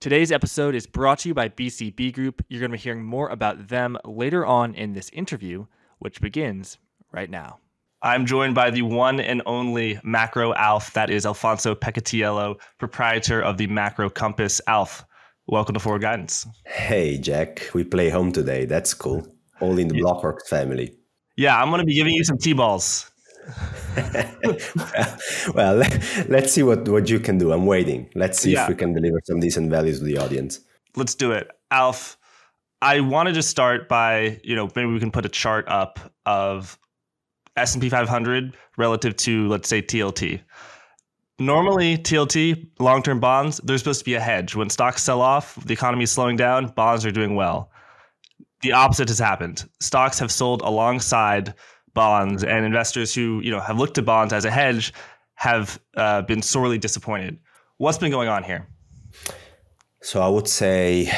Today's episode is brought to you by BCB Group. You're going to be hearing more about them later on in this interview, which begins right now. I'm joined by the one and only Macro Alf, that is Alfonso Peccatiello, proprietor of the Macro Compass. Alf, welcome to Forward Guidance. Hey, Jack. We play home today. That's cool. All in the yeah. Blockworks family. Yeah, I'm going to be giving you some T-balls. well, let, us see what, what you can do. I'm waiting. Let's see yeah. if we can deliver some decent values to the audience. Let's do it. Alf, I wanted to start by, you know, maybe we can put a chart up of S&P 500 relative to, let's say, TLT. Normally, TLT, long-term bonds, there's supposed to be a hedge. When stocks sell off, the economy is slowing down, bonds are doing well. The opposite has happened. Stocks have sold alongside bonds, and investors who you know have looked to bonds as a hedge have uh, been sorely disappointed. What's been going on here? So I would say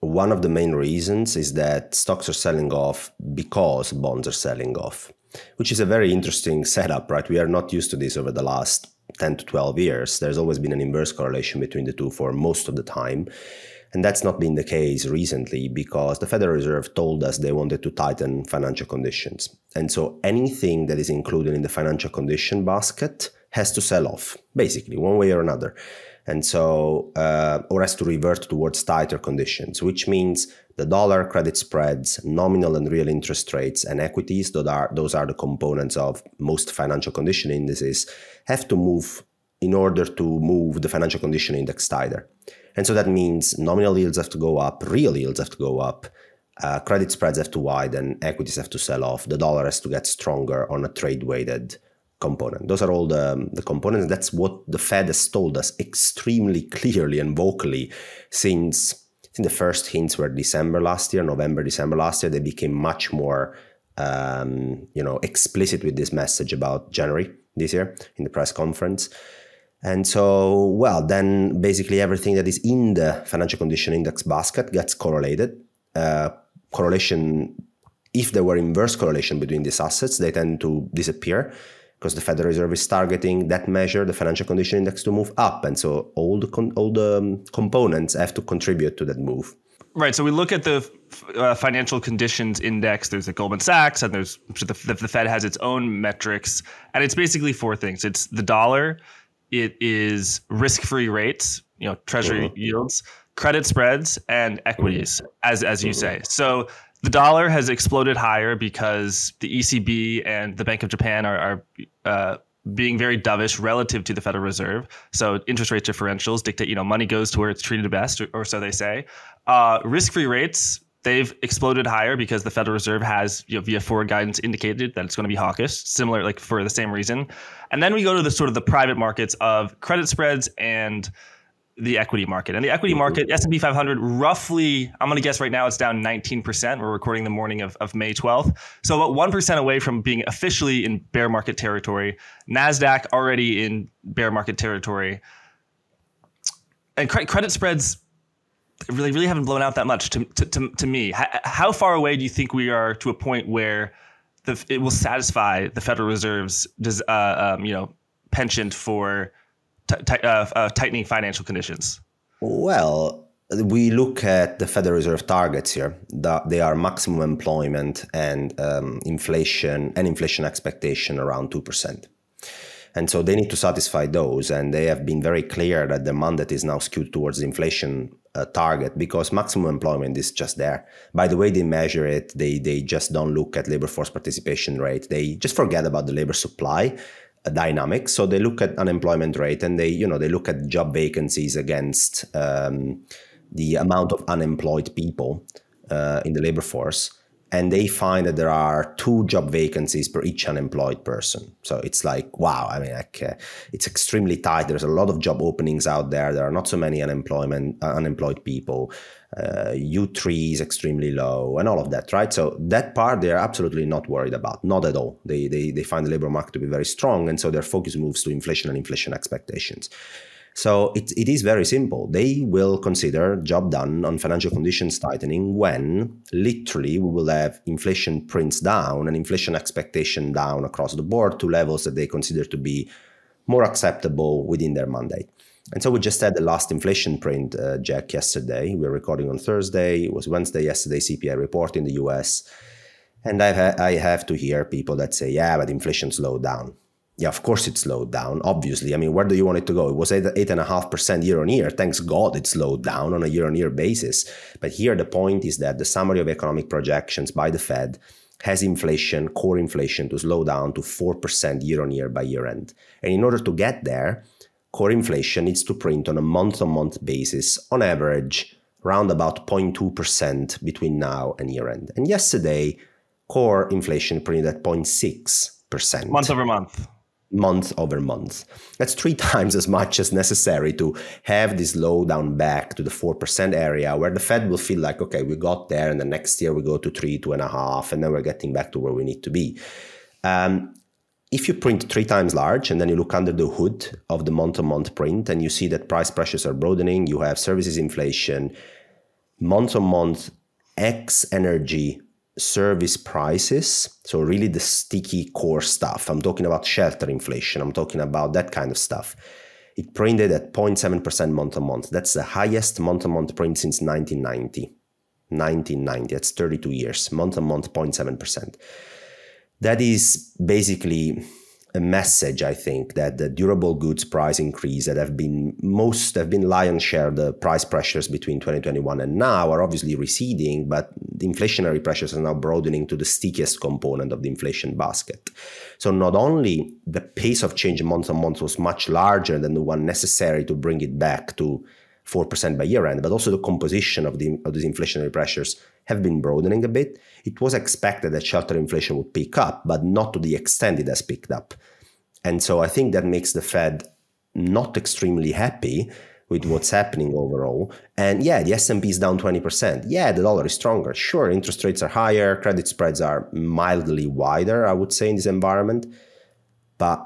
one of the main reasons is that stocks are selling off because bonds are selling off, which is a very interesting setup, right? We are not used to this over the last 10 to 12 years. There's always been an inverse correlation between the two for most of the time. And that's not been the case recently because the Federal Reserve told us they wanted to tighten financial conditions. And so anything that is included in the financial condition basket has to sell off, basically, one way or another. And so, uh, or has to revert towards tighter conditions, which means the dollar, credit spreads, nominal and real interest rates, and equities, those are, those are the components of most financial condition indices, have to move in order to move the financial condition index tighter. And so that means nominal yields have to go up, real yields have to go up, uh, credit spreads have to widen, equities have to sell off, the dollar has to get stronger on a trade weighted component. Those are all the, the components. That's what the Fed has told us extremely clearly and vocally since I think the first hints were December last year, November, December last year. They became much more um, you know, explicit with this message about January this year in the press conference. And so, well, then basically everything that is in the financial condition index basket gets correlated. Uh, correlation, if there were inverse correlation between these assets, they tend to disappear because the Federal Reserve is targeting that measure, the financial condition index, to move up. And so all the, con- all the um, components have to contribute to that move. Right. So we look at the uh, financial conditions index. There's the Goldman Sachs, and there's the, the Fed has its own metrics, and it's basically four things. It's the dollar, it is risk-free rates, you know, treasury mm-hmm. yields, credit spreads, and equities, as as you say. So the dollar has exploded higher because the ECB and the Bank of Japan are, are uh, being very dovish relative to the Federal Reserve. So interest rate differentials dictate, you know, money goes to where it's treated best, or, or so they say. Uh, risk-free rates they've exploded higher because the Federal Reserve has, you know, via forward guidance indicated that it's going to be hawkish, similar like for the same reason. And then we go to the sort of the private markets of credit spreads and the equity market. And the equity mm-hmm. market, S&P 500, roughly, I'm going to guess right now it's down 19%. We're recording the morning of, of May 12th. So about 1% away from being officially in bear market territory. NASDAQ already in bear market territory. And credit spreads really really haven't blown out that much to to, to, to me. How, how, far away do you think we are to a point where the, it will satisfy the Federal Reserve's does uh, um, you know penchant for t- t- uh, uh, tightening financial conditions? Well, we look at the Federal Reserve targets here. They are maximum employment and um, inflation and inflation expectation around two percent. And so they need to satisfy those. And they have been very clear that the mandate is now skewed towards inflation uh, target because maximum employment is just there. By the way they measure it, they they just don't look at labor force participation rate. They just forget about the labor supply uh, dynamics. So they look at unemployment rate and they you know they look at job vacancies against um, the amount of unemployed people uh, in the labor force and they find that there are two job vacancies per each unemployed person. So it's like, wow, I mean, like, uh, it's extremely tight. There's a lot of job openings out there. There are not so many unemployment uh, unemployed people. Uh, U3 is extremely low and all of that, right? So that part they're absolutely not worried about, not at all. They, they, they find the labor market to be very strong, and so their focus moves to inflation and inflation expectations. So it, it is very simple. They will consider job done on financial conditions tightening when literally we will have inflation prints down and inflation expectation down across the board to levels that they consider to be more acceptable within their mandate. And so we just had the last inflation print, uh, Jack, yesterday. We are recording on Thursday. It was Wednesday yesterday, CPI report in the US. And I've ha- I have to hear people that say, yeah, but inflation slowed down. Yeah, of course it slowed down, obviously. I mean, where do you want it to go? It was eight 8.5% year on year. Thanks God it slowed down on a year on year basis. But here the point is that the summary of economic projections by the Fed has inflation, core inflation, to slow down to 4% year on year by year end. And in order to get there, core inflation needs to print on a month on month basis, on average, around about 0.2% between now and year end. And yesterday, core inflation printed at 0.6%. Month over month month over month. That's three times as much as necessary to have this slowdown back to the 4% area where the Fed will feel like, okay, we got there and the next year we go to three, two and a half, and then we're getting back to where we need to be. Um, if you print three times large and then you look under the hood of the month on month print and you see that price pressures are broadening, you have services inflation, month on month, X energy service prices. So, really the sticky core stuff. I'm talking about shelter inflation. I'm talking about that kind of stuff. It printed at 0.7% month on month. That's the highest month on month print since 1990. 1990, that's 32 years, month on month, 0.7%. That is basically a message, I think, that the durable goods price increase that have been most have been lion's share the price pressures between 2021 and now are obviously receding, but the inflationary pressures are now broadening to the stickiest component of the inflation basket. So not only the pace of change month on month was much larger than the one necessary to bring it back to 4% by year end, but also the composition of, the, of these inflationary pressures have been broadening a bit. It was expected that shelter inflation would pick up, but not to the extent it has picked up. And so I think that makes the Fed not extremely happy with what's happening overall. And yeah, the S&P is down 20%. Yeah, the dollar is stronger. Sure, interest rates are higher, credit spreads are mildly wider, I would say in this environment. But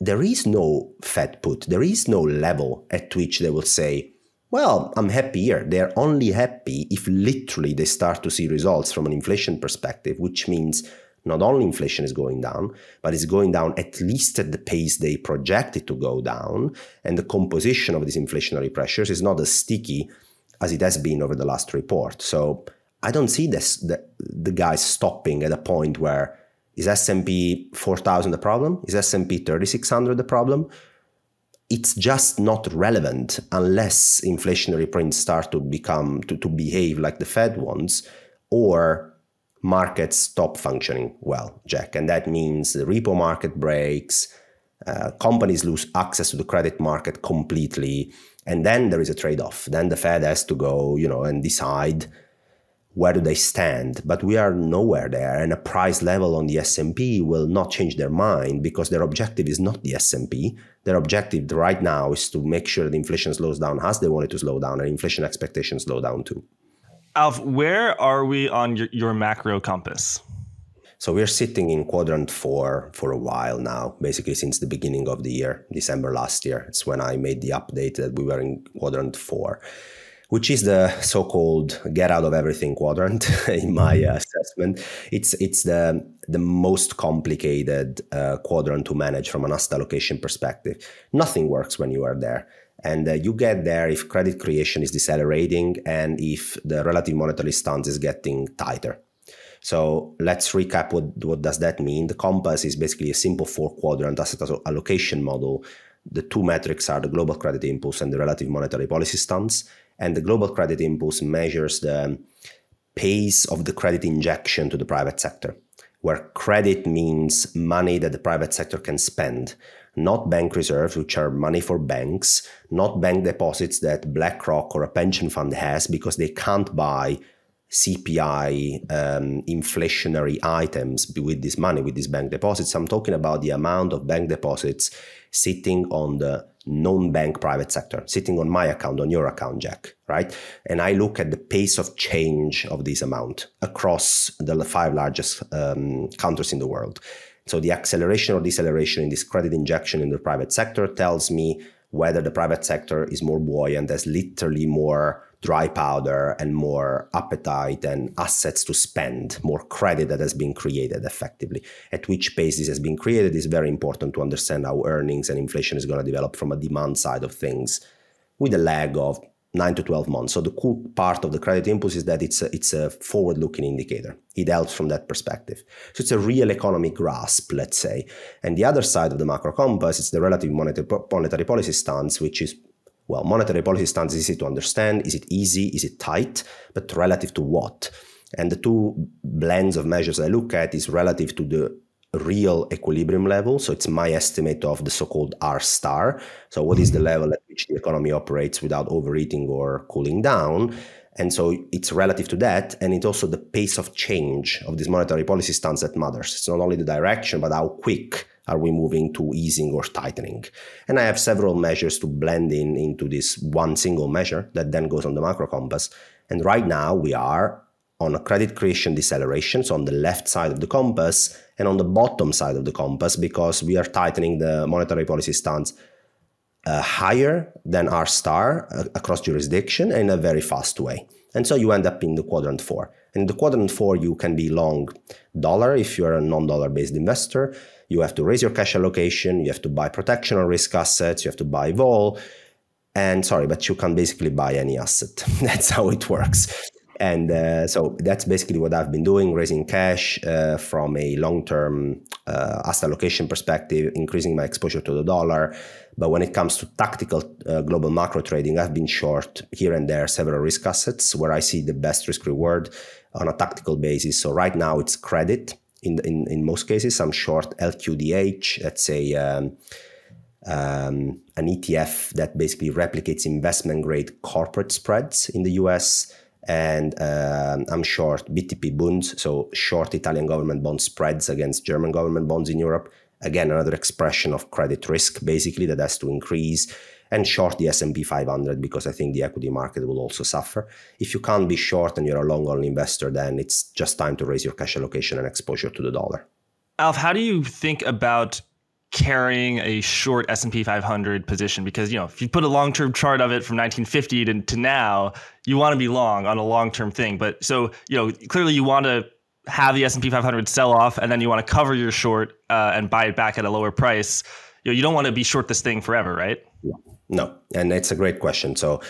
there is no Fed put. There is no level at which they will say, well, I'm happy here. They're only happy if literally they start to see results from an inflation perspective, which means not only inflation is going down, but it's going down at least at the pace they project it to go down. And the composition of these inflationary pressures is not as sticky as it has been over the last report. So I don't see this the, the guys stopping at a point where is S&P 4000 the problem? Is S&P 3600 the problem? It's just not relevant unless inflationary prints start to become to, to behave like the Fed wants or markets stop functioning well, Jack. And that means the repo market breaks, uh, companies lose access to the credit market completely, and then there is a trade-off. Then the Fed has to go, you know, and decide where do they stand? But we are nowhere there and a price level on the S&P will not change their mind because their objective is not the S&P their objective right now is to make sure the inflation slows down as they want it to slow down and inflation expectations slow down too. Alf where are we on your, your macro compass? So we're sitting in quadrant four for a while now, basically since the beginning of the year, December last year. It's when I made the update that we were in quadrant four which is the so-called get out of everything quadrant in my uh, assessment. It's it's the the most complicated uh, quadrant to manage from an asset allocation perspective. Nothing works when you are there. And uh, you get there if credit creation is decelerating and if the relative monetary stance is getting tighter. So let's recap what, what does that mean. The compass is basically a simple four quadrant asset allocation model. The two metrics are the global credit impulse and the relative monetary policy stance and the global credit impulse measures the pace of the credit injection to the private sector, where credit means money that the private sector can spend, not bank reserves, which are money for banks, not bank deposits that BlackRock or a pension fund has because they can't buy CPI um, inflationary items with this money, with these bank deposits. I'm talking about the amount of bank deposits sitting on the non-bank private sector, sitting on my account, on your account, Jack, right? And I look at the pace of change of this amount across the five largest um, countries in the world. So the acceleration or deceleration in this credit injection in the private sector tells me whether the private sector is more buoyant, there's literally more dry powder and more appetite and assets to spend, more credit that has been created effectively. At which pace this has been created is very important to understand how earnings and inflation is going to develop from a demand side of things with a lag of nine to 12 months. So the cool part of the credit impulse is that it's a, it's a forward looking indicator. It helps from that perspective. So it's a real economic grasp, let's say. And the other side of the macro compass is the relative monetary, monetary policy stance, which is well, monetary policy stance is easy to understand. Is it easy? Is it tight? But relative to what? And the two blends of measures I look at is relative to the real equilibrium level. So it's my estimate of the so-called R star. So what is the level at which the economy operates without overeating or cooling down? And so it's relative to that, and it's also the pace of change of this monetary policy stance that matters. It's not only the direction, but how quick are we moving to easing or tightening. And I have several measures to blend in into this one single measure that then goes on the macro compass. And right now we are on a credit creation deceleration, so on the left side of the compass, and on the bottom side of the compass, because we are tightening the monetary policy stance uh, higher than R star uh, across jurisdiction in a very fast way. And so you end up in the quadrant four. And in the quadrant four, you can be long dollar if you're a non dollar based investor. You have to raise your cash allocation, you have to buy protection or risk assets, you have to buy vol. And sorry, but you can basically buy any asset. That's how it works. And uh, so that's basically what I've been doing, raising cash uh, from a long term uh, asset allocation perspective, increasing my exposure to the dollar. But when it comes to tactical uh, global macro trading, I've been short here and there several risk assets where I see the best risk reward on a tactical basis. So right now it's credit. In, in, in most cases, I'm short LQDH, that's a um, um, an ETF that basically replicates investment grade corporate spreads in the US and um, I'm short BTP bonds, so short Italian government bond spreads against German government bonds in Europe. Again, another expression of credit risk, basically that has to increase, and short the S&P 500 because I think the equity market will also suffer. If you can't be short and you're a long-only investor, then it's just time to raise your cash allocation and exposure to the dollar. Alf, how do you think about carrying a short S&P 500 position? Because you know if you put a long-term chart of it from 1950 to, to now you want to be long on a long-term thing. But so you know clearly you want to have the S&P 500 sell off and then you want to cover your short uh, and buy it back at a lower price. You know you don't want to be short this thing forever right no and it's a great question so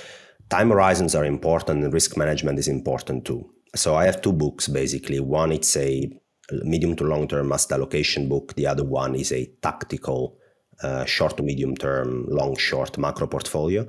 time horizons are important and risk management is important too so i have two books basically one it's a medium to long term asset allocation book. The other one is a tactical uh, short to medium term, long short macro portfolio.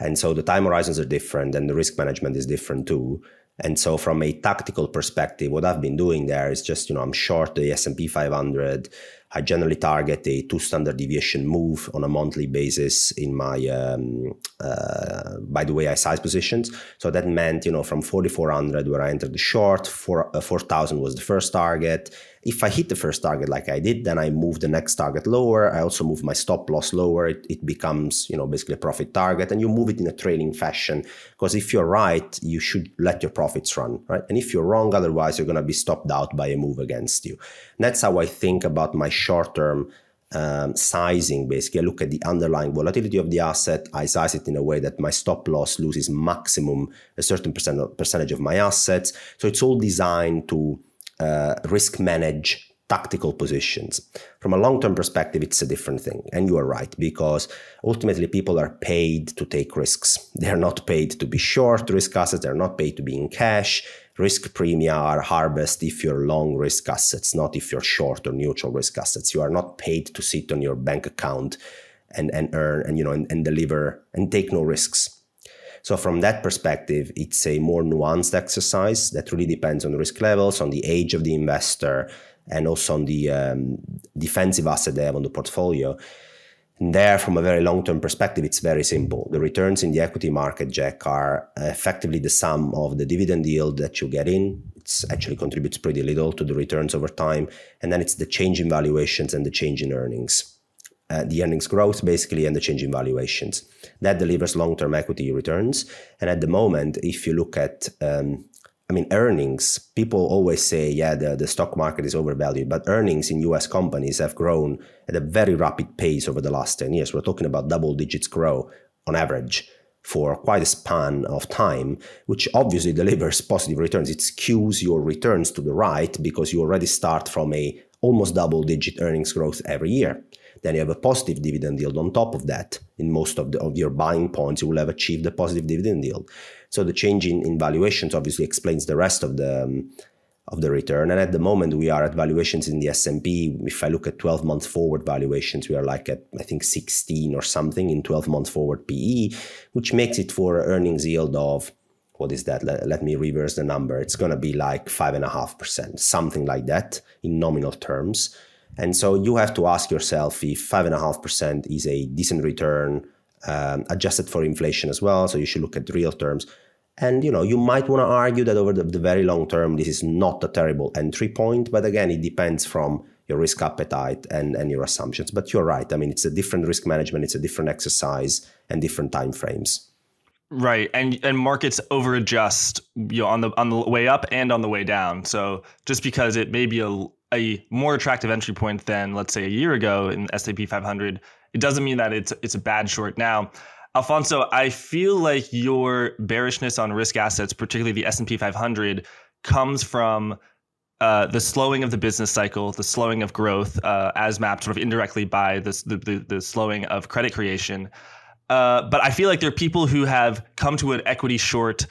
And so the time horizons are different and the risk management is different too. And so from a tactical perspective, what I've been doing there is just, you know, I'm short the S&P 500. I generally target a two standard deviation move on a monthly basis in my, um, uh, by the way, I size positions. So that meant, you know, from 4,400 where I entered the short, 4, uh, 4,000 was the first target. If I hit the first target like I did, then I move the next target lower. I also move my stop loss lower. It, it becomes, you know, basically a profit target and you move it in a trailing fashion. Because if you're right, you should let your profits run, right? And if you're wrong, otherwise you're going to be stopped out by a move against you. And that's how I think about my short term um, sizing basically i look at the underlying volatility of the asset i size it in a way that my stop loss loses maximum a certain percent percentage of my assets so it's all designed to uh, risk manage tactical positions. From a long term perspective, it's a different thing. And you are right, because ultimately people are paid to take risks. They're not paid to be short risk assets, they're not paid to be in cash. Risk premia are harvest if you're long risk assets, not if you're short or neutral risk assets. You are not paid to sit on your bank account and, and earn and you know and, and deliver and take no risks. So from that perspective, it's a more nuanced exercise that really depends on risk levels, on the age of the investor, and also on the um, defensive asset they have on the portfolio. And there, from a very long term perspective, it's very simple. The returns in the equity market, Jack, are effectively the sum of the dividend yield that you get in. It actually contributes pretty little to the returns over time. And then it's the change in valuations and the change in earnings uh, the earnings growth basically and the change in valuations. That delivers long term equity returns. And at the moment, if you look at um, I mean, earnings, people always say, yeah, the, the stock market is overvalued, but earnings in US companies have grown at a very rapid pace over the last 10 years. We're talking about double digits grow on average for quite a span of time, which obviously delivers positive returns. It skews your returns to the right because you already start from a almost double digit earnings growth every year. Then you have a positive dividend yield on top of that. In most of, the, of your buying points, you will have achieved a positive dividend yield. So the change in, in valuations obviously explains the rest of the um, of the return. And at the moment, we are at valuations in the S&P. If I look at 12 month forward valuations, we are like at, I think, 16 or something in 12 month forward PE, which makes it for earnings yield of, what is that? Let, let me reverse the number. It's going to be like 5.5%, something like that in nominal terms. And so you have to ask yourself if 5.5% is a decent return, um, adjusted for inflation as well. So you should look at real terms. And you know, you might want to argue that over the, the, very long term, this is not a terrible entry point. But again, it depends from your risk appetite and, and your assumptions. But you're right. I mean, it's a different risk management, it's a different exercise and different time frames. Right, and and markets over adjust you know, on the on the way up and on the way down. So just because it may be a a more attractive entry point than let's say a year ago in S&P 500, it doesn't mean that it's it's a bad short now. Alfonso, I feel like your bearishness on risk assets, particularly the S&P 500, comes from uh, the slowing of the business cycle, the slowing of growth, uh, as mapped sort of indirectly by this, the, the, the slowing of credit creation. Uh, but I feel like there are people who have come to an equity short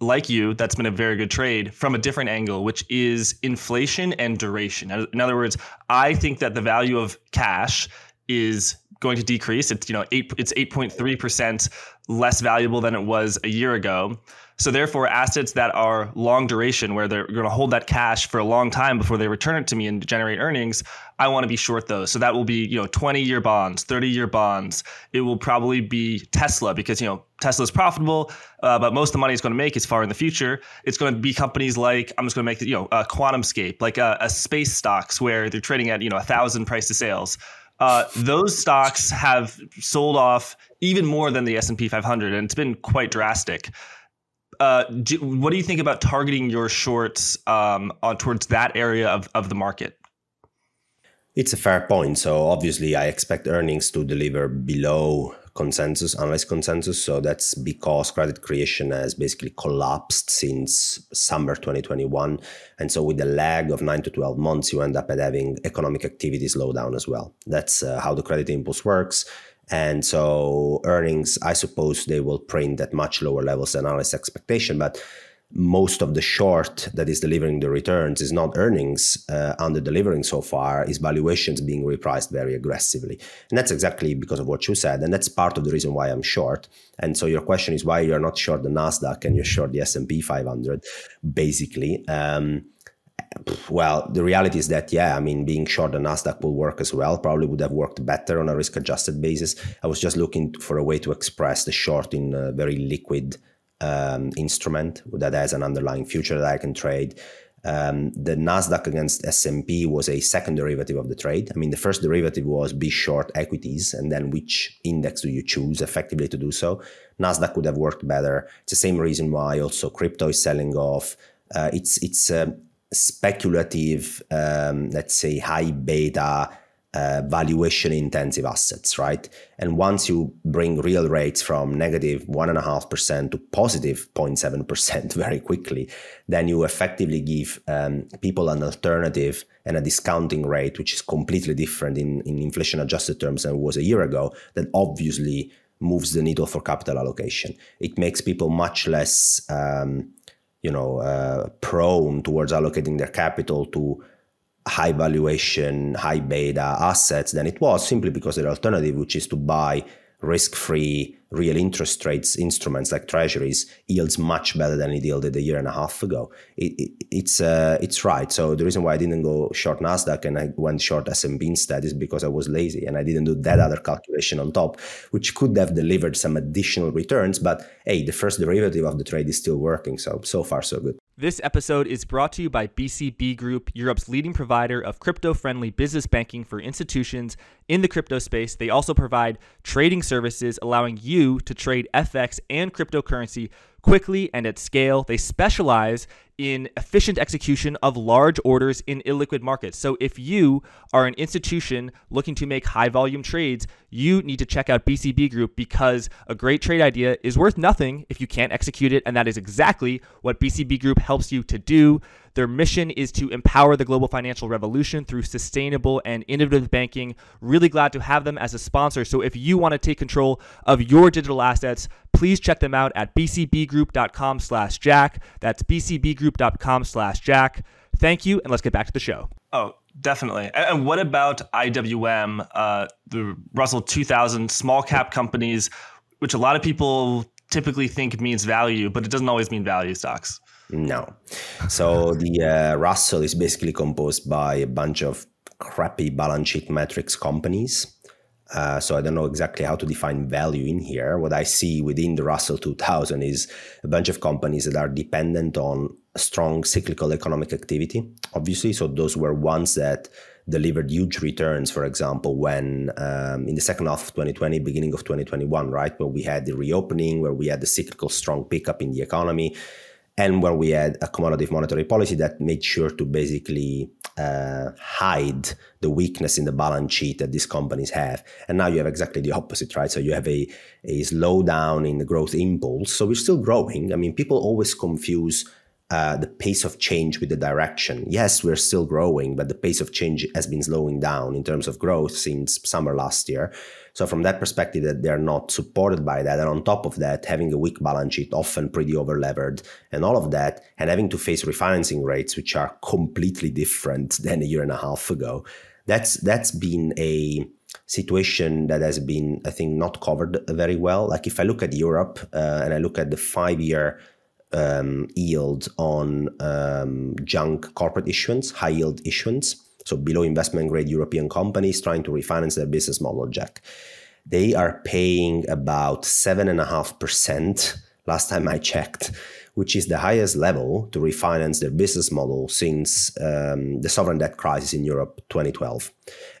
like you, that's been a very good trade from a different angle, which is inflation and duration. In other words, I think that the value of cash is going to decrease. It's you know eight, it's eight point three percent less valuable than it was a year ago. So therefore, assets that are long duration, where they're going to hold that cash for a long time before they return it to me and generate earnings, I want to be short those. So that will be you know 20 year bonds, 30 year bonds. It will probably be Tesla because you know Tesla is profitable, uh, but most of the money it's going to make is far in the future. It's going to be companies like I'm just going to make you know uh, QuantumScape, like a, a space stocks where they're trading at you know a thousand price to sales. Uh, those stocks have sold off even more than the S&P 500 and it's been quite drastic. Uh, do, what do you think about targeting your shorts um, on towards that area of, of the market? It's a fair point. So obviously, I expect earnings to deliver below consensus, analyst consensus. So that's because credit creation has basically collapsed since summer 2021. And so with a lag of nine to 12 months, you end up at having economic activity slow down as well. That's uh, how the credit impulse works. And so earnings, I suppose they will print at much lower levels than analyst expectation. But most of the short that is delivering the returns is not earnings uh, under delivering so far is valuations being repriced very aggressively and that's exactly because of what you said and that's part of the reason why i'm short and so your question is why you're not short the nasdaq and you're short the s&p 500 basically um, well, the reality is that, yeah, I mean, being short the Nasdaq will work as well. Probably would have worked better on a risk adjusted basis. I was just looking for a way to express the short in a very liquid um, instrument that has an underlying future that I can trade. Um, the Nasdaq against S&P was a second derivative of the trade. I mean, the first derivative was be short equities, and then which index do you choose effectively to do so? Nasdaq would have worked better. It's the same reason why also crypto is selling off. Uh, it's it's a speculative, um, let's say, high beta uh, valuation intensive assets, right? And once you bring real rates from negative 1.5% to positive 0.7% very quickly, then you effectively give um, people an alternative and a discounting rate, which is completely different in, in inflation adjusted terms than it was a year ago, that obviously moves the needle for capital allocation. It makes people much less, um, you know, uh, prone towards allocating their capital to high valuation, high beta assets than it was simply because the alternative, which is to buy risk-free real interest rates instruments like treasuries yields much better than it yielded a year and a half ago. It, it, it's uh, it's right. So the reason why I didn't go short Nasdaq and I went short S&P instead is because I was lazy and I didn't do that other calculation on top, which could have delivered some additional returns. But hey, the first derivative of the trade is still working. So so far so good. This episode is brought to you by BCB Group, Europe's leading provider of crypto friendly business banking for institutions in the crypto space. They also provide trading services allowing you to trade FX and cryptocurrency quickly and at scale. They specialize in efficient execution of large orders in illiquid markets. So if you are an institution looking to make high volume trades, you need to check out BCB Group because a great trade idea is worth nothing if you can't execute it. And that is exactly what BCB Group helps you to do. Their mission is to empower the global financial revolution through sustainable and innovative banking. Really glad to have them as a sponsor. So if you want to take control of your digital assets, please check them out at bcbgroup.com slash jack. That's bcbgroup.com slash jack. Thank you, and let's get back to the show. Oh, definitely. And what about IWM, uh, the Russell 2000 small cap companies, which a lot of people typically think means value, but it doesn't always mean value stocks? No. So the uh, Russell is basically composed by a bunch of crappy balance sheet metrics companies. Uh, so I don't know exactly how to define value in here. What I see within the Russell 2000 is a bunch of companies that are dependent on strong cyclical economic activity, obviously. So those were ones that delivered huge returns, for example, when um, in the second half of 2020, beginning of 2021, right, where we had the reopening, where we had the cyclical strong pickup in the economy and where we had a accommodative monetary policy that made sure to basically uh, hide the weakness in the balance sheet that these companies have. And now you have exactly the opposite, right? So you have a, a slowdown in the growth impulse. So we're still growing. I mean, people always confuse uh, the pace of change with the direction. Yes, we're still growing, but the pace of change has been slowing down in terms of growth since summer last year. So from that perspective, that they're not supported by that, and on top of that, having a weak balance sheet, often pretty overlevered, and all of that, and having to face refinancing rates which are completely different than a year and a half ago. That's that's been a situation that has been, I think, not covered very well. Like if I look at Europe uh, and I look at the five-year um, yield on um, junk corporate issuance, high yield issuance. So below investment grade European companies trying to refinance their business model, Jack. They are paying about seven and a half percent last time I checked, which is the highest level to refinance their business model since um, the sovereign debt crisis in Europe 2012.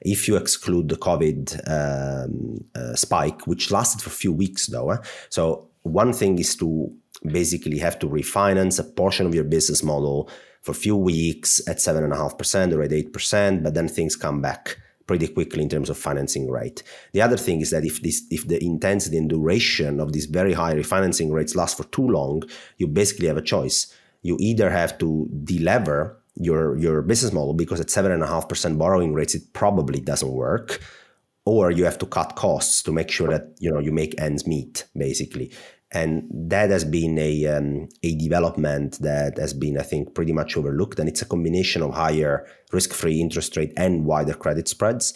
If you exclude the COVID um, uh, spike, which lasted for a few weeks though. Eh? So one thing is to basically have to refinance a portion of your business model for a few weeks at 7.5% or at 8%, but then things come back pretty quickly in terms of financing rate. The other thing is that if this if the intensity and duration of these very high refinancing rates last for too long, you basically have a choice. You either have to delever your your business model because at 7.5% borrowing rates it probably doesn't work or you have to cut costs to make sure that you know you make ends meet basically and that has been a um, a development that has been, I think, pretty much overlooked. And it's a combination of higher risk-free interest rate and wider credit spreads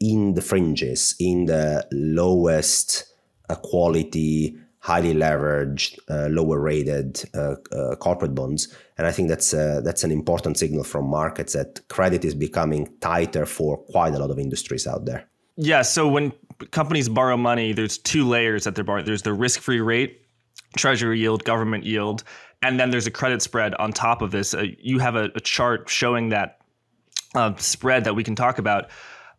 in the fringes, in the lowest uh, quality, highly leveraged, uh, lower rated uh, uh, corporate bonds. And I think that's uh, that's an important signal from markets that credit is becoming tighter for quite a lot of industries out there. Yeah. So when companies borrow money, there's two layers that they're borrowing. There's the risk-free rate, treasury yield, government yield, and then there's a credit spread on top of this. Uh, you have a, a, chart showing that uh, spread that we can talk about.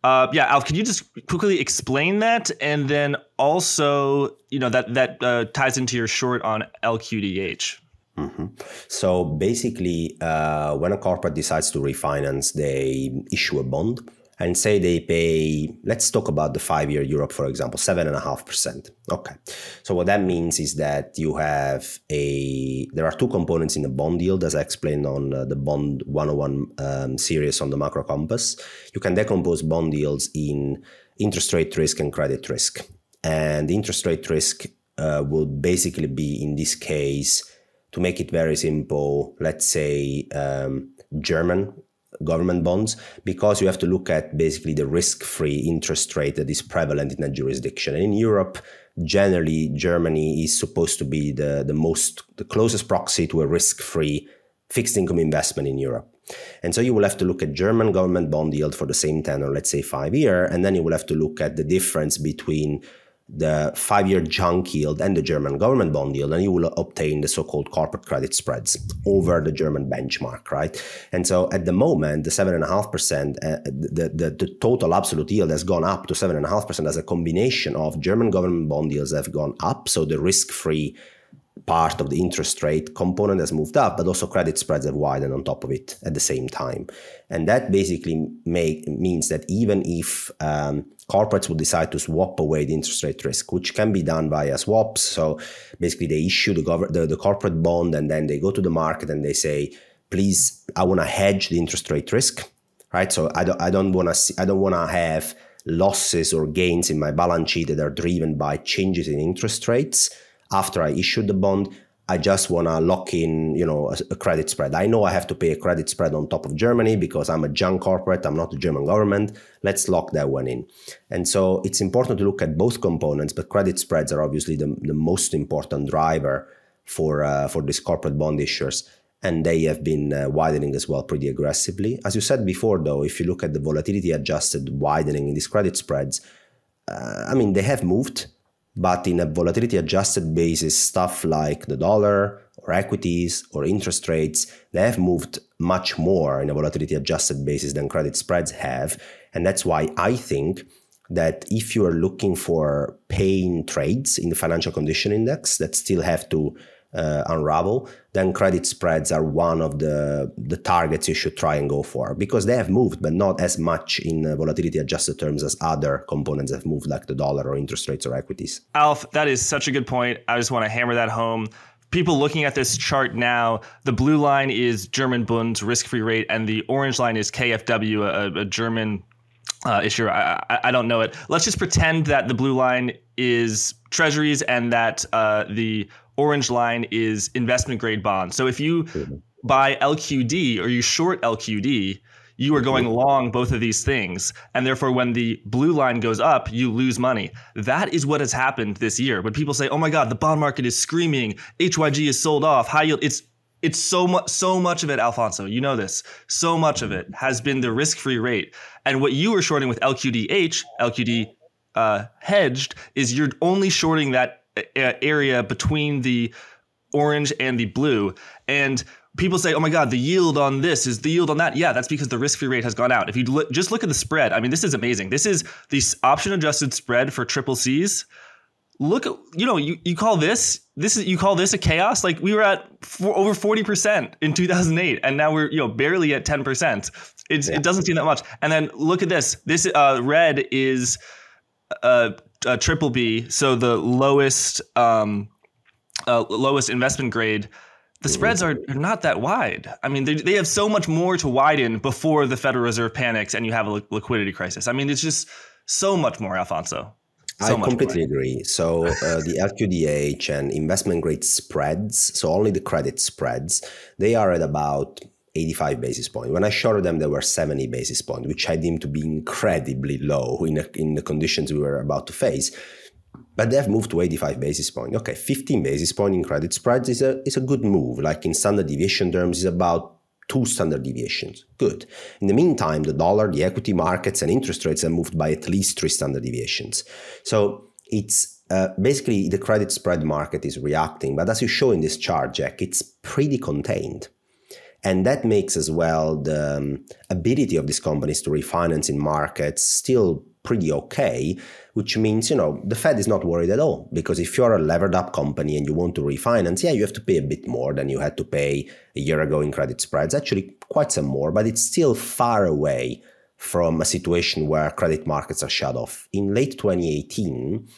Uh, yeah, Alf, can you just quickly explain that, and then also, you know, that that uh, ties into your short on LQDH. Mm-hmm. So basically, uh, when a corporate decides to refinance, they issue a bond and say they pay, let's talk about the five year Europe, for example, 7.5%. Okay. So what that means is that you have a, there are two components in the bond yield, as I explained on uh, the Bond 101 um, series on the macro compass. You can decompose bond yields in interest rate risk and credit risk. And interest rate risk uh, will basically be, in this case, to make it very simple, let's say um, German government bonds because you have to look at basically the risk-free interest rate that is prevalent in that jurisdiction. And in Europe, generally, Germany is supposed to be the, the most the closest proxy to a risk-free fixed income investment in Europe. And so you will have to look at German government bond yield for the same tenor, let's say five year, and then you will have to look at the difference between the five year junk yield and the German government bond yield, and you will obtain the so called corporate credit spreads over the German benchmark, right? And so at the moment, the 7.5%, uh, the, the, the total absolute yield has gone up to 7.5% as a combination of German government bond yields have gone up, so the risk free part of the interest rate component has moved up, but also credit spreads have widened on top of it at the same time. And that basically make, means that even if um, corporates would decide to swap away the interest rate risk, which can be done via swaps, so basically they issue the, gov- the, the corporate bond and then they go to the market and they say, please, I want to hedge the interest rate risk, right? So I don't, I don't want to, I don't want to have losses or gains in my balance sheet that are driven by changes in interest rates after I issued the bond. I just want to lock in, you know, a, a, credit spread. I know I have to pay a credit spread on top of Germany because I'm a junk corporate. I'm not the German government. Let's lock that one in. And so it's important to look at both components, but credit spreads are obviously the, the most important driver for uh, for these corporate bond issuers. And they have been uh, widening as well pretty aggressively. As you said before, though, if you look at the volatility adjusted widening in these credit spreads, uh, I mean, they have moved but in a volatility adjusted basis, stuff like the dollar or equities or interest rates, they have moved much more in a volatility adjusted basis than credit spreads have. And that's why I think that if you are looking for paying trades in the financial condition index that still have to uh, unravel, then credit spreads are one of the, the targets you should try and go for because they have moved, but not as much in uh, volatility adjusted terms as other components have moved, like the dollar or interest rates or equities. Alf, that is such a good point. I just want to hammer that home. People looking at this chart now, the blue line is German Bund risk free rate, and the orange line is KfW, a, a German uh, issue. I, I, I, don't know it. Let's just pretend that the blue line is treasuries and that uh, the orange line is investment grade bonds. So if you buy LQD or you short LQD, you are going long both of these things. And therefore, when the blue line goes up, you lose money. That is what has happened this year. When people say, oh my God, the bond market is screaming, HYG is sold off, high yield, it's it's so much so much of it, Alfonso, you know this. So much of it has been the risk-free rate. And what you were shorting with LQDH, LQD uh, hedged, is you're only shorting that area between the orange and the blue. And people say, "Oh my God, the yield on this is the yield on that." Yeah, that's because the risk-free rate has gone out. If you look, just look at the spread, I mean, this is amazing. This is the option-adjusted spread for triple C's. Look at you know you, you call this this is you call this a chaos like we were at for, over 40% in 2008 and now we're you know barely at 10% it's, yeah. it doesn't seem that much and then look at this this uh, red is uh, uh, triple B, so the lowest um, uh, lowest investment grade, the spreads are, are not that wide. I mean, they, they have so much more to widen before the Federal Reserve panics and you have a liquidity crisis. I mean, it's just so much more, Alfonso. So I completely more. agree. So uh, the LQDH and investment grade spreads, so only the credit spreads, they are at about 85 basis points. When I shorted them, they were 70 basis points, which I deemed to be incredibly low in, a, in the conditions we were about to face. But they've moved to 85 basis points. Okay, 15 basis points in credit spreads is a, is a good move. Like in standard deviation terms, is about two standard deviations. Good. In the meantime, the dollar, the equity markets, and interest rates have moved by at least three standard deviations. So it's uh, basically the credit spread market is reacting. But as you show in this chart, Jack, it's pretty contained. And that makes as well the um, ability of these companies to refinance in markets still pretty okay, which means, you know, the Fed is not worried at all. Because if you're a levered up company and you want to refinance, yeah, you have to pay a bit more than you had to pay a year ago in credit spreads, actually quite some more, but it's still far away from a situation where credit markets are shut off. In late 2018,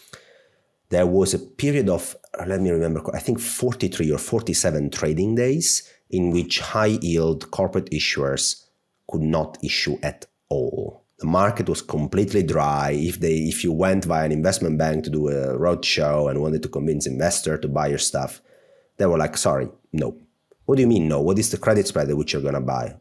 there was a period of, let me remember, I think 43 or 47 trading days in which high yield corporate issuers could not issue at all. The market was completely dry. If they if you went via an investment bank to do a roadshow and wanted to convince investor to buy your stuff, they were like, sorry, no. What do you mean no? What is the credit spread at which you're gonna buy?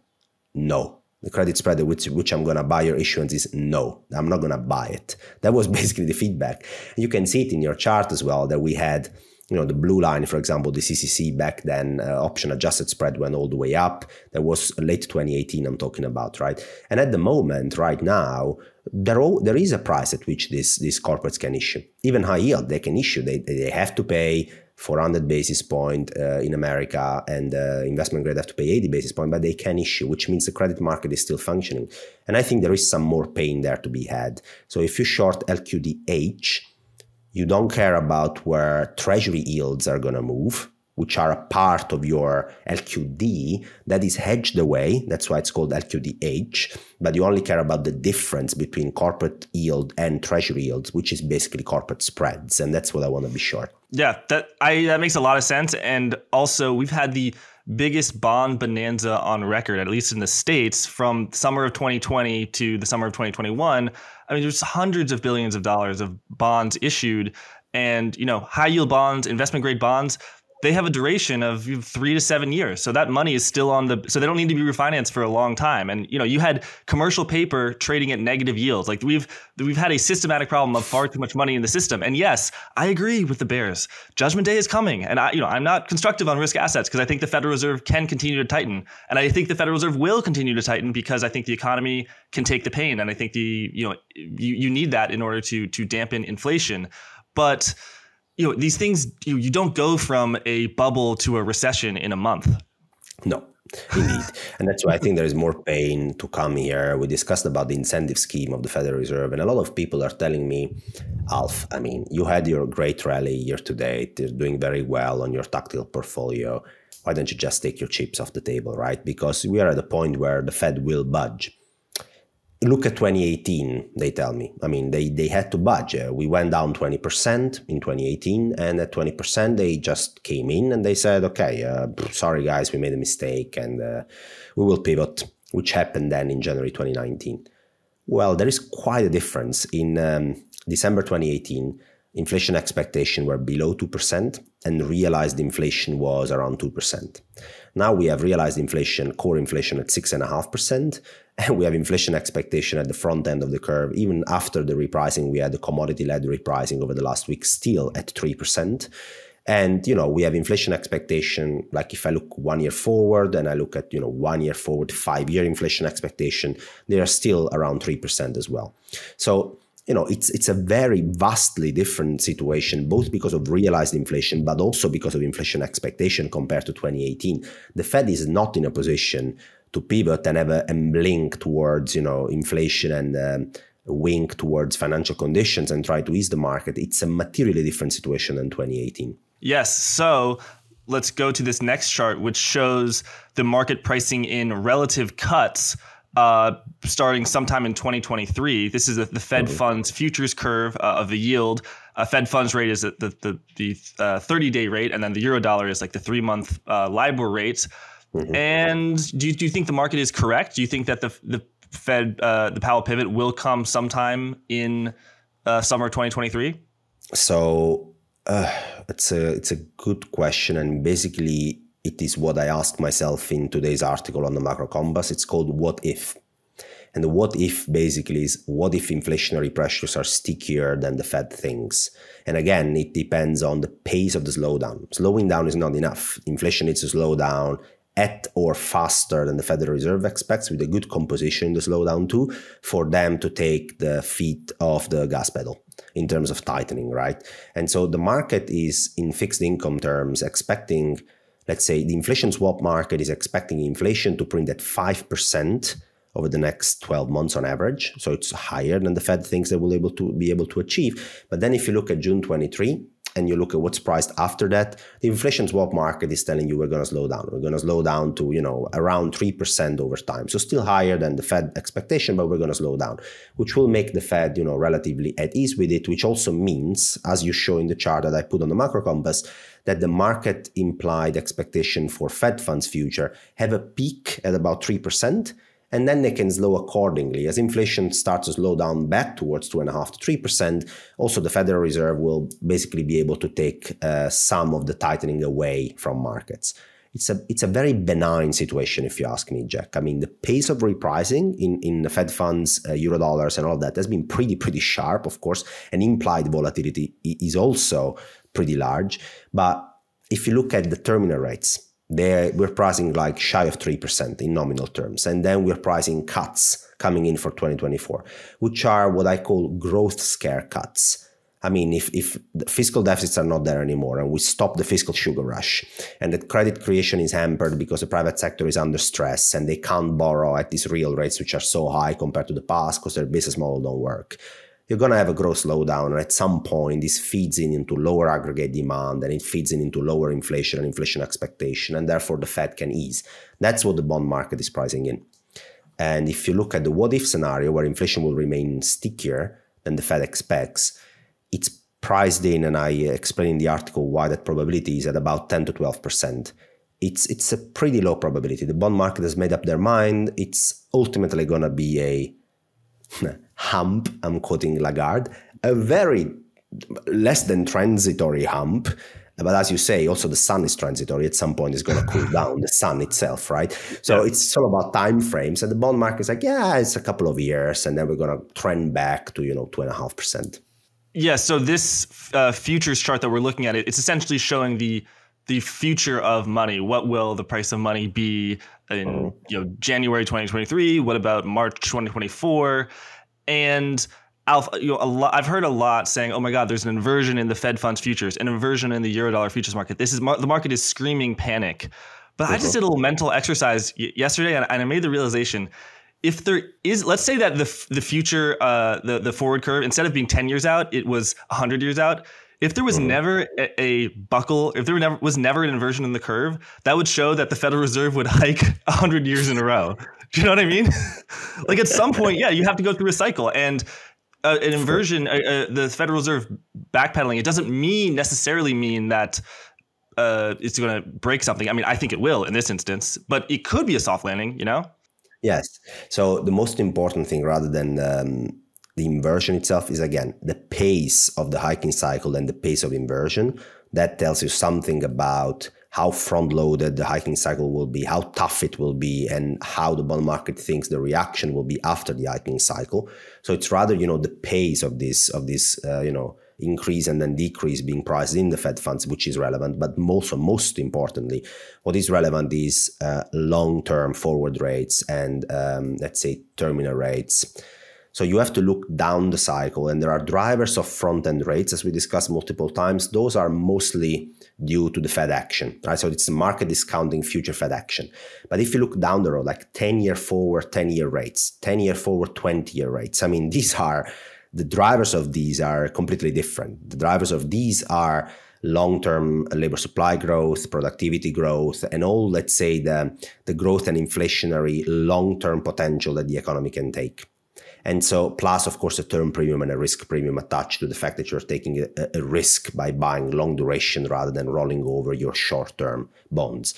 No. The credit spread at which, which I'm gonna buy your issuance is no. I'm not gonna buy it. That was basically the feedback. You can see it in your chart as well that we had you know the blue line for example the ccc back then uh, option adjusted spread went all the way up. That was late 2018 i'm talking about right? And at the moment right now there, all, there is a price at which these these corporates can issue. Even high yield they can issue. They, they have to pay 400 basis point uh, in america and uh, investment grade have to pay 80 basis point but they can issue which means the credit market is still functioning. And i think there is some more pain there to be had. So if you short lqdh you don't care about where treasury yields are going to move, which are a part of your LQD that is hedged away. That's why it's called LQDH. But you only care about the difference between corporate yield and treasury yields, which is basically corporate spreads. And that's what I want to be short. Yeah, that I that makes a lot of sense. And also we've had the biggest bond bonanza on record, at least in the States, from summer of 2020 to the summer of 2021. I mean, there's hundreds of billions of dollars of bonds issued. And, you know, high yield bonds, investment grade bonds, they have a duration of three to seven years. So that money is still on the, so they don't need to be refinanced for a long time. And you know, you had commercial paper trading at negative yields. Like we've we've had a systematic problem of far too much money in the system. And yes, I agree with the bears. Judgment day is coming, and I, you know, I'm not constructive on risk assets because I think the Federal Reserve can continue to tighten, and I think the Federal Reserve will continue to tighten because I think the economy can take the pain, and I think the you know you, you need that in order to to dampen inflation, but you know these things you, you don't go from a bubble to a recession in a month. No indeed. And that's why i think there is more pain to come here. We discussed about the incentive scheme of the federal reserve and a lot of people are telling me alf i mean you had your great rally year to date. You're doing very well on your tactile portfolio. Why don't you just take your chips off the table right? Because we are at a point where the fed will budge look at 2018 they tell me. I mean they they had to budge we went down 20% in 2018 and at 20% they just came in and they said okay uh, sorry guys we made a mistake and uh, we will pivot which happened then in january 2019 well there is quite a difference. In um, december 2018 inflation expectation were below 2% and realized inflation was around 2% now we have realized inflation, core inflation at 6.5%, and we have inflation expectation at the front end of the curve. Even after the repricing, we had the commodity led repricing over the last week still at 3%. And you know, we have inflation expectation. Like if I look one year forward and I look at you know one year forward, five year inflation expectation, they are still around three percent as well. So you know it's it's a very vastly different situation both because of realized inflation but also because of inflation expectation compared to 2018 the fed is not in a position to pivot and have a, a link towards you know inflation and um, wink towards financial conditions and try to ease the market it's a materially different situation than 2018 yes so let's go to this next chart which shows the market pricing in relative cuts uh, starting sometime in 2023. This is the, the Fed mm-hmm. funds futures curve uh, of the yield. Uh, Fed funds rate is the the the, uh, 30 day rate, and then the euro dollar is like the three month uh, LIBOR rate. Mm-hmm. And do you, do you think the market is correct? Do you think that the the Fed uh, the Powell pivot will come sometime in summer 2023? So it's a it's a good question, and basically it is what I asked myself in today's article on the macro compass. It's called What If. And the what if basically is what if inflationary pressures are stickier than the Fed thinks? And again, it depends on the pace of the slowdown. Slowing down is not enough. Inflation needs to slow down at or faster than the Federal Reserve expects, with a good composition in the slowdown too, for them to take the feet off the gas pedal in terms of tightening, right? And so the market is in fixed income terms expecting let's say the inflation swap market is expecting inflation to print at 5% over the next 12 months on average. So it's higher than the Fed thinks they will able to be able to achieve. But then if you look at June 23 and you look at what's priced after that, the inflation swap market is telling you we're going to slow down. We're going to slow down to, you know, around 3% over time. So still higher than the Fed expectation, but we're going to slow down, which will make the Fed, you know, relatively at ease with it, which also means, as you show in the chart that I put on the macro compass, that the market implied expectation for Fed funds future have a peak at about 3%, and then they can slow accordingly. As inflation starts to slow down back towards 2.5 to 3%, also the Federal Reserve will basically be able to take uh, some of the tightening away from markets. it's a it's a very benign situation if you ask me, Jack. I mean, the pace of repricing in in the Fed funds, uh, euro dollars, and all that has been pretty pretty sharp, of course, and implied volatility is also pretty large. But if you look at the terminal rates, they we're pricing like shy of three percent in nominal terms, and then we're pricing cuts coming in for 2024, which are what I call growth scare cuts. I mean, if, if fiscal deficits are not there anymore and we stop the fiscal sugar rush and that credit creation is hampered because the private sector is under stress and they can't borrow at these real rates, which are so high compared to the past because their business model don't work, you're going to have a growth slowdown. And at some point, this feeds in into lower aggregate demand and it feeds in into lower inflation and inflation expectation. And therefore, the Fed can ease. That's what the bond market is pricing in. And if you look at the what if scenario where inflation will remain stickier than the Fed expects, it's priced in, and I explain in the article why that probability is at about 10 to 12 percent. It's it's a pretty low probability. The bond market has made up their mind. It's ultimately going to be a hump. I'm quoting Lagarde, a very less than transitory hump. But as you say, also the sun is transitory. At some point, it's going to cool down. The sun itself, right? So yeah. it's all about time frames. And the bond market is like, yeah, it's a couple of years, and then we're going to trend back to you know two and a half percent. Yeah, so this uh, futures chart that we're looking at, it, it's essentially showing the the future of money. What will the price of money be in oh. you know January 2023? What about March 2024? And Alpha, you know, a lot, I've heard a lot saying, "Oh my God, there's an inversion in the Fed funds futures, an inversion in the eurodollar futures market. This is the market is screaming panic." But I just uh-huh. did a little mental exercise yesterday, and I made the realization if there is let's say that the the future uh, the the forward curve instead of being 10 years out it was 100 years out if there was mm-hmm. never a, a, buckle if there never was never an inversion in the curve that would show that the federal reserve would hike 100 years in a row you know what i mean? Like at some point yeah you have to go through a cycle. And uh, an inversion uh, uh, the federal reserve backpedaling it doesn't mean necessarily mean that uh, it's going to break something. I mean i think it will in this instance but it could be a soft landing you know? Yes. So the most important thing, rather than um, the inversion itself, is again the pace of the hiking cycle and the pace of inversion. That tells you something about how front loaded the hiking cycle will be, how tough it will be, and how the bond market thinks the reaction will be after the hiking cycle. So it's rather you know the pace of this of this uh, you know increase and then decrease being priced in the Fed funds, which is relevant. But also, most importantly, what is relevant is uh, long term forward rates and, um, let's say, terminal rates. So you have to look down the cycle, and there are drivers of front end rates, as we discussed multiple times. Those are mostly due to the Fed action, right? So it's market discounting future Fed action. But if you look down the road, like 10 year forward, 10 year rates, 10 year forward, 20 year rates, I mean, these are the drivers of these are completely different. The drivers of these are long-term labor supply growth, productivity growth, and all, let's say, the, the growth and inflationary long-term potential that the economy can take. And so, plus, of course, a term premium and a risk premium attached to the fact that you're taking a, a risk by buying long duration rather than rolling over your short-term bonds.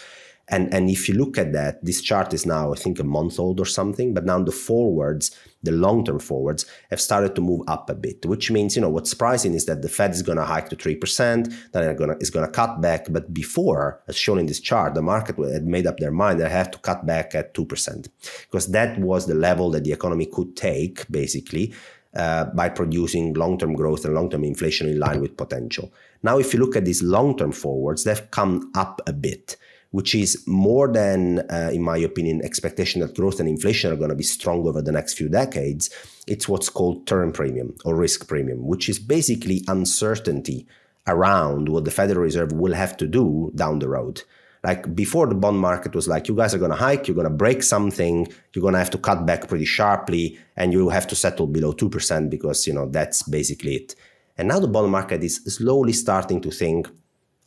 And, and if you look at that, this chart is now, I think, a month old or something, but now the forwards the long-term forwards have started to move up a bit, which means, you know, what's surprising is that the Fed is going to hike to 3%, then it's going to, cut back. But before, as shown in this chart, the market had made up their mind they have to cut back at 2%, because that was the level that the economy could take, basically, uh, by producing long-term growth and long-term inflation in line with potential. Now, if you look at these long-term forwards, they've come up a bit which is more than, uh, in my opinion, expectation that growth and inflation are going to be strong over the next few decades. It's what's called term premium or risk premium, which is basically uncertainty around what the Federal Reserve will have to do down the road. Like before, the bond market was like, you guys are going to hike, you're going to break something, you're going to have to cut back pretty sharply, and you have to settle below 2% because, you know, that's basically it. And now the bond market is slowly starting to think,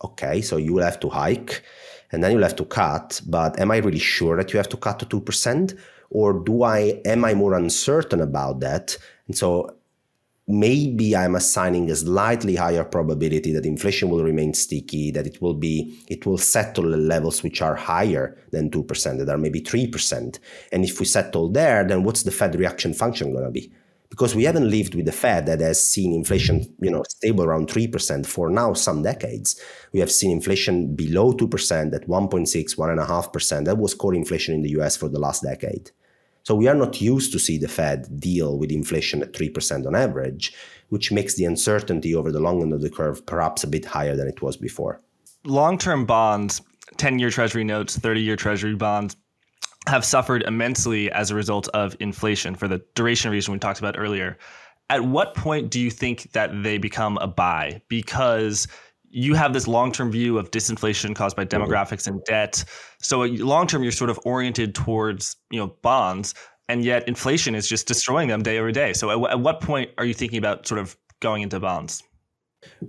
okay, so you will have to hike and then you'll have to cut. But am I really sure that you have to cut to 2%? Or do I am I more uncertain about that? And so maybe I'm assigning a slightly higher probability that inflation will remain sticky, that it will be it will settle at levels which are higher than 2%, that are maybe 3%. And if we settle there, then what's the Fed reaction function gonna be? Because we haven't lived with the Fed that has seen inflation, you know, stable around 3% for now some decades. We have seen inflation below 2% at 1.6, 1.5%. That was core inflation in the US for the last decade. So we are not used to see the Fed deal with inflation at 3% on average, which makes the uncertainty over the long end of the curve perhaps a bit higher than it was before. Long-term bonds, 10-year treasury notes, 30-year treasury bonds have suffered immensely as a result of inflation for the duration reason we talked about earlier. At what point do you think that they become a buy? Because you have this long-term view of disinflation caused by mm-hmm. demographics and debt. So long-term, you're sort of oriented towards you know bonds, and yet inflation is just destroying them day over day. So at, at what point are you thinking about sort of going into bonds?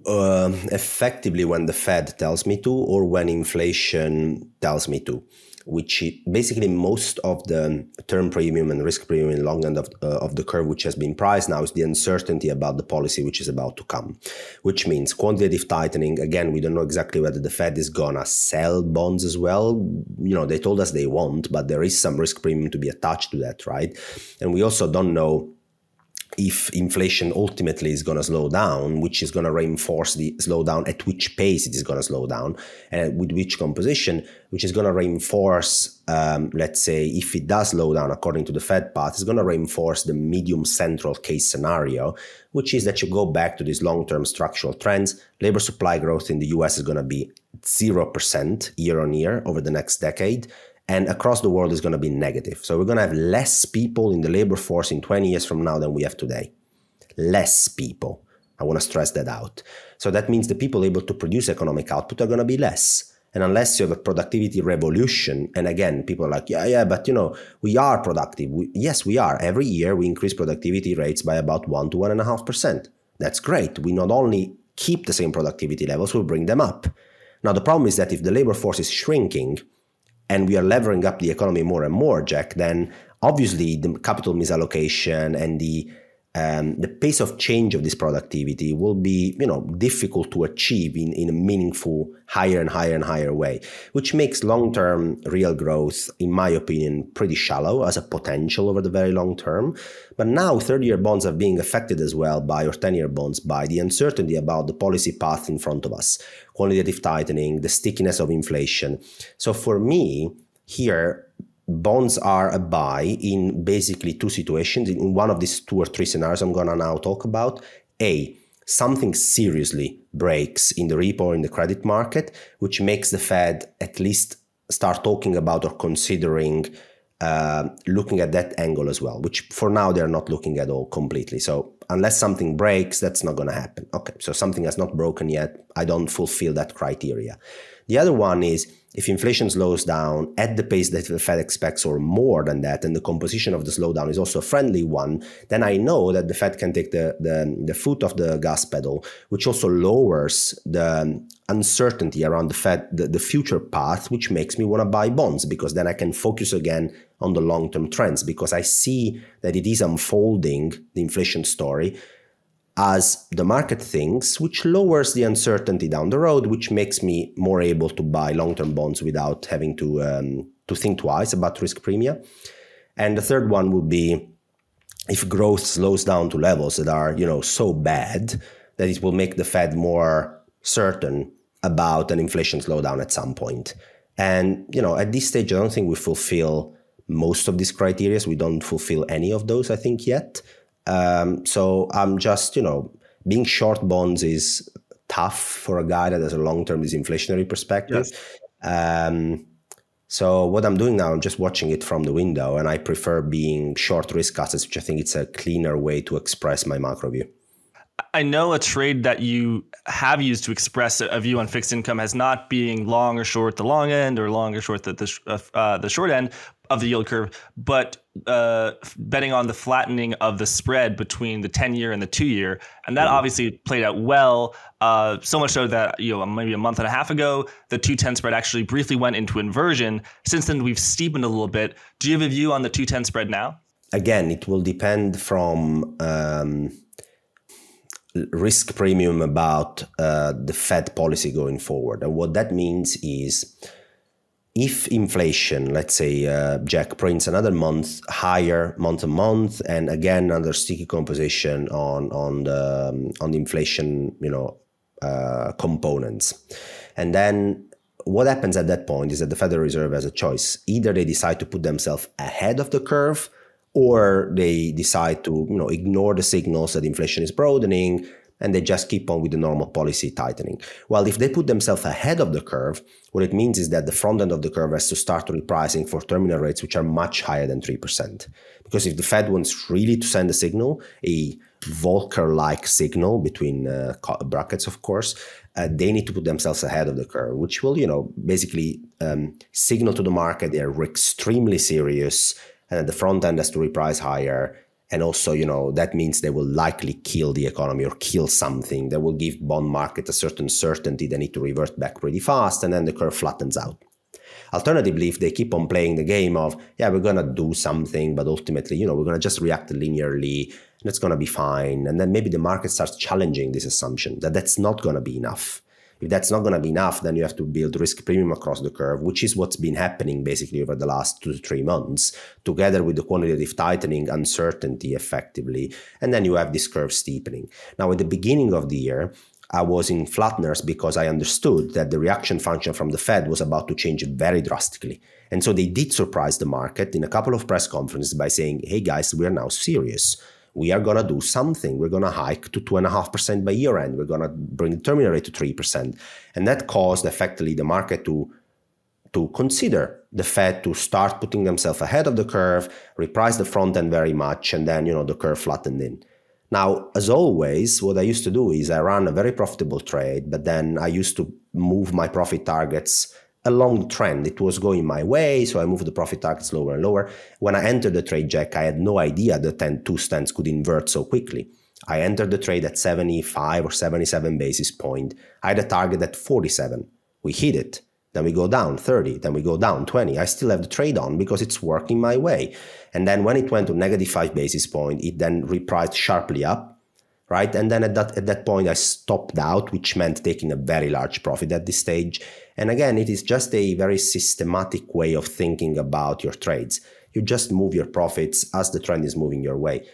Uh, effectively, when the Fed tells me to, or when inflation tells me to which basically most of the term premium and risk premium in long end of, uh, of the curve, which has been priced now, is the uncertainty about the policy which is about to come, which means quantitative tightening. Again, we don't know exactly whether the Fed is gonna sell bonds as well. You know, they told us they won't, but there is some risk premium to be attached to that, right? And we also don't know if inflation ultimately is going to slow down, which is going to reinforce the slowdown, at which pace it is going to slow down, and with which composition, which is going to reinforce, um, let's say, if it does slow down according to the Fed path, it's going to reinforce the medium central case scenario, which is that you go back to these long term structural trends. Labor supply growth in the US is going to be 0% year on year over the next decade and across the world is going to be negative. So we're going to have less people in the labor force in 20 years from now than we have today. Less people. I want to stress that out. So that means the people able to produce economic output are going to be less. And unless you have a productivity revolution, and again, people are like, yeah, yeah, but you know, we are productive. We, yes, we are. Every year we increase productivity rates by about one to one and a half percent. That's great. We not only keep the same productivity levels, we bring them up. Now, the problem is that if the labor force is shrinking, and we are levering up the economy more and more, Jack, then obviously the capital misallocation and the um, the pace of change of this productivity will be you know difficult to achieve in, in a meaningful higher and higher and higher way which makes long-term real growth in my opinion pretty shallow as a potential over the very long term. But now 30-year bonds are being affected as well by or 10-year bonds by the uncertainty about the policy path in front of us quantitative tightening the stickiness of inflation. So for me here bonds are a buy in basically two situations. In one of these two or three scenarios I'm going to now talk about. A, something seriously breaks in the repo or in the credit market, which makes the Fed at least start talking about or considering uh, looking at that angle as well, which for now they're not looking at all completely. So unless something breaks, that's not going to happen. Okay, so something has not broken yet. I don't fulfill that criteria. The other one is if inflation slows down at the pace that the Fed expects or more than that, and the composition of the slowdown is also a friendly one, then I know that the Fed can take the, the, the foot off the gas pedal, which also lowers the uncertainty around the Fed, the, the future path, which makes me want to buy bonds because then I can focus again on the long term trends because I see that it is unfolding the inflation story as the market thinks, which lowers the uncertainty down the road, which makes me more able to buy long-term bonds without having to um, to think twice about risk premia. And the third one would be if growth slows down to levels that are you know so bad that it will make the Fed more certain about an inflation slowdown at some point. And you know, at this stage, I don't think we fulfill most of these criteria. We don't fulfill any of those, I think, yet. Um, so I'm just, you know, being short bonds is tough for a guy that has a long term disinflationary perspective. Yes. Um, so what I'm doing now, I'm just watching it from the window, and I prefer being short risk assets, which I think it's a cleaner way to express my macro view. I know a trade that you have used to express a view on fixed income as not being long or short the long end or long or short the the, uh, the short end of the yield curve, but uh, betting on the flattening of the spread between the 10 year and the two year. And that mm-hmm. obviously played out well. Uh, so much so that, you know, maybe a month and a half ago, the 210 spread actually briefly went into inversion. Since then, we've steepened a little bit. Do you have a view on the 210 spread now? Again, it will depend from um, risk premium about uh, the Fed policy going forward. And what that means is if inflation, let's say uh, Jack prints another month higher month to month, and again under sticky composition on on the um, on the inflation, you know, uh, components, and then what happens at that point is that the Federal Reserve has a choice: either they decide to put themselves ahead of the curve, or they decide to you know ignore the signals that inflation is broadening and they just keep on with the normal policy tightening. Well, if they put themselves ahead of the curve, what it means is that the front end of the curve has to start repricing for terminal rates, which are much higher than 3%. Because if the Fed wants really to send a signal, a Volcker like signal between uh, brackets, of course, uh, they need to put themselves ahead of the curve, which will, you know, basically um, signal to the market they're extremely serious and that the front end has to reprice higher. And also you know that means they will likely kill the economy or kill something. That will give bond market a certain certainty. They need to revert back pretty fast and then the curve flattens out. Alternatively if they keep on playing the game of yeah we're to do something but ultimately you know we're to just react linearly and it's to be fine. And then maybe the market starts challenging this assumption that that's not to be enough if that's not going to be enough, then you have to build risk premium across the curve, which is what's been happening basically over the last two to three months, together with the quantitative tightening, uncertainty effectively. And then you have this curve steepening. Now, at the beginning of the year, I was in flatteners because I understood that the reaction function from the Fed was about to change very drastically. And so they did surprise the market in a couple of press conferences by saying, hey guys, we're now serious we are going to do something. We're going to hike to 2.5% by year end. We're going to bring the terminal rate to 3%. And that caused effectively the market to, to consider the Fed to start putting themselves ahead of the curve, reprice the front end very much, and then, you know, the curve flattened in. Now, as always, what I used to do is I ran a very profitable trade, but then I used to move my profit targets along the trend. It was going my way, so I moved the profit targets lower and lower. When I entered the trade, Jack, I had no idea that 10 two stands could invert so quickly. I entered the trade at 75 or 77 basis point. I had a target at 47. We hit it. Then we go down 30. Then we go down 20. I still have the trade on because it's working my way. And then when it went to negative 5 basis point, it then repriced sharply up right? And then at that at that point, I stopped out, which meant taking a very large profit at this stage. And again, it is just a very systematic way of thinking about your trades. You just move your profits as the trend is moving your way.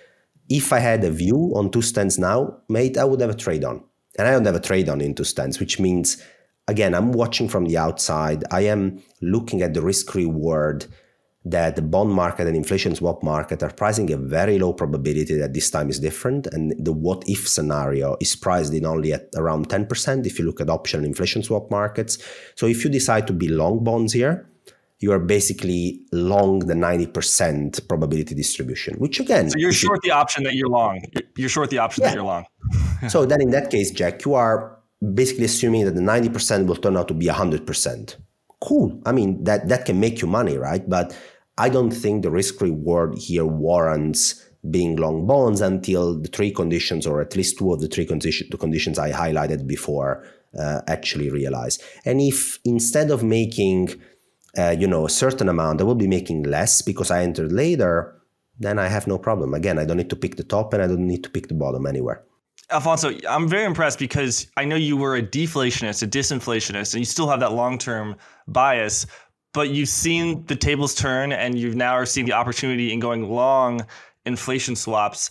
If I had a view on 2s10s now, mate, I would have a trade on. And I don't have a trade on in 2s10s, which means again, I'm watching from the outside. I am looking at the risk reward that the bond market and inflation swap market are pricing a very low probability that this time is different. And the what if scenario is priced in only at around 10% if you look at option and inflation swap markets. So if you decide to be long bonds here, you are basically long the 90% probability distribution, which again. So you're short you, the option that you're long. You're short the option yeah. that you're long. so then in that case, Jack, you are basically assuming that the 90% will turn out to be 100%. Cool. I mean, that, that can make you money, right? But I don't think the risk reward here warrants being long bonds until the three conditions, or at least two of the three condition, the conditions I highlighted before, uh, actually realize. And if instead of making, uh, you know, a certain amount, I will be making less because I entered later, then I have no problem. Again, I don't need to pick the top and I don't need to pick the bottom anywhere. Alfonso, I'm very impressed because I know you were a deflationist, a disinflationist, and you still have that long term bias but you've seen the tables turn and you've now are seeing the opportunity in going long inflation swaps.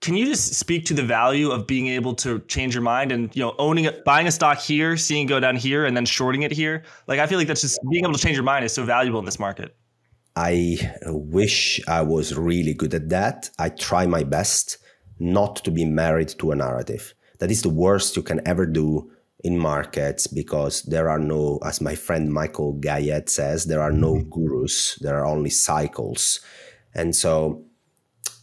Can you just speak to the value of being able to change your mind and you know owning it, buying a stock here, seeing it go down here, and then shorting it here? Like I feel like that's just being able to change your mind is so valuable in this market. I wish I was really good at that. I try my best not to be married to a narrative. That is the worst you can ever do in markets because there are no, as my friend Michael Gayed says, there are no mm-hmm. gurus, there are only cycles. And so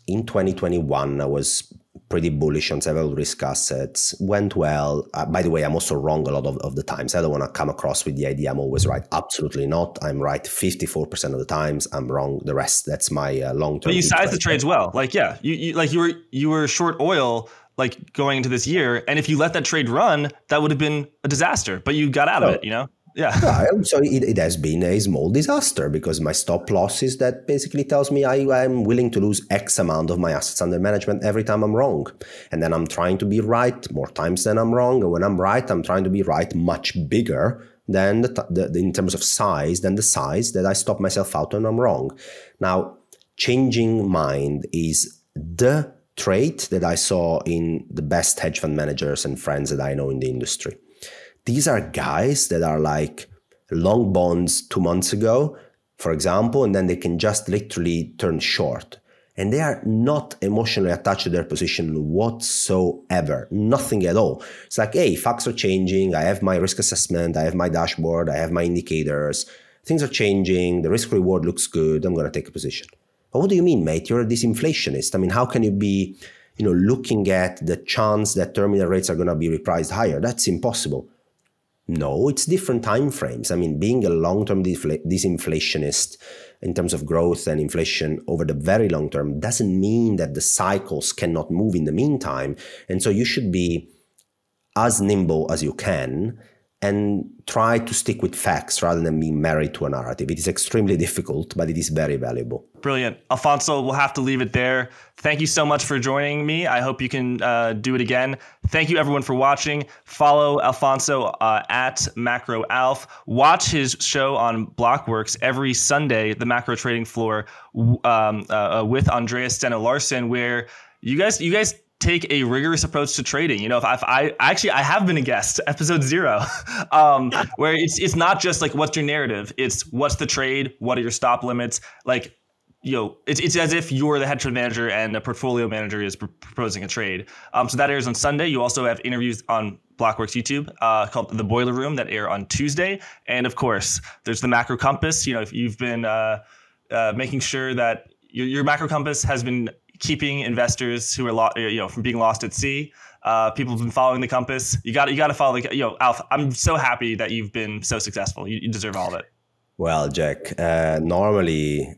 in 2021, I was pretty bullish on several risk assets, went well. Uh, by the way, I'm also wrong a lot of, of the times. I don't want to come across with the idea I'm always right. Absolutely not. I'm right 54% of the times. I'm wrong the rest. That's my uh, long term. But you size the trades well. Like, yeah, you, you like you were you were short oil like going into this year. And if you let that trade run, that would have been a disaster. But you got out of oh. it, you know? Yeah. yeah. So it, it has been a small disaster because my stop loss is that basically tells me I am willing to lose X amount of my assets under management every time I'm wrong. And then I'm trying to be right more times than I'm wrong. And when I'm right, I'm trying to be right much bigger than the, the, the, in terms of size than the size that I stop myself out when I'm wrong. Now, changing mind is the trait that I saw in the best hedge fund managers and friends that I know in the industry. These are guys that are like long bonds two months ago, for example, and then they can just literally turn short. And they are not emotionally attached to their position whatsoever, nothing at all. It's like, hey, facts are changing. I have my risk assessment, I have my dashboard, I have my indicators. Things are changing. The risk reward looks good. I'm going to take a position. But what do you mean, mate? You're a disinflationist. I mean, how can you be, you know, looking at the chance that terminal rates are going to be repriced higher? That's impossible. No, it's different time frames. I mean, being a long-term disinflationist in terms of growth and inflation over the very long term doesn't mean that the cycles cannot move in the meantime. And so you should be as nimble as you can and try to stick with facts rather than being married to a narrative. It is extremely difficult, but it is very valuable. Brilliant. Alfonso, we'll have to leave it there. Thank you so much for joining me. I hope you can uh, do it again. Thank you, everyone, for watching. Follow Alfonso uh, at Macro Alf. Watch his show on Blockworks every Sunday, the Macro Trading Floor, um, uh, uh, with Andreas Steno Larsen, where you guys, you guys take a rigorous approach to trading. You know, if I, if I actually I have been a guest, episode zero, um, where it's it's not just like what's your narrative, it's what's the trade, what are your stop limits, like. You know, it's, it's as if you're the hedge fund manager and a portfolio manager is pr- proposing a trade. Um, so that airs on Sunday. You also have interviews on Blockworks YouTube uh, called The Boiler Room that air on Tuesday. And of course, there's the Macro Compass. You know, if you've been uh, uh, making sure that your, your Macro Compass has been keeping investors who are lo- you know from being lost at sea. Uh, people have been following the compass. You got you got to follow the you know Alf. I'm so happy that you've been so successful. You, you deserve all of it. Well, Jack, uh, normally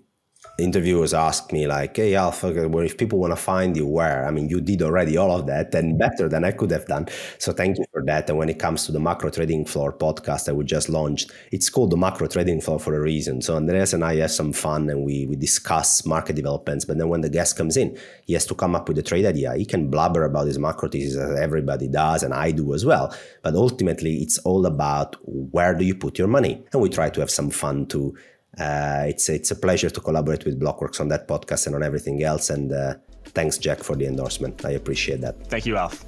interviewers ask me like, "Hey, Alpha, well, if people want to find you, where?" I mean, you did already all of that and better than I could have done. So thank you for that. And when it comes to the Macro Trading Floor podcast that we just launched, it's called the Macro Trading Floor for a reason. So Andreas and I have some fun and we we discuss market developments. But then when the guest comes in, he has to come up with a trade idea. He can blabber about his macro thesis as everybody does, and I do as well. But ultimately, it's all about where do you put your money, and we try to have some fun to uh, it's it's a pleasure to collaborate with Blockworks on that podcast and on everything else. And uh, thanks, Jack, for the endorsement. I appreciate that. Thank you, Alf.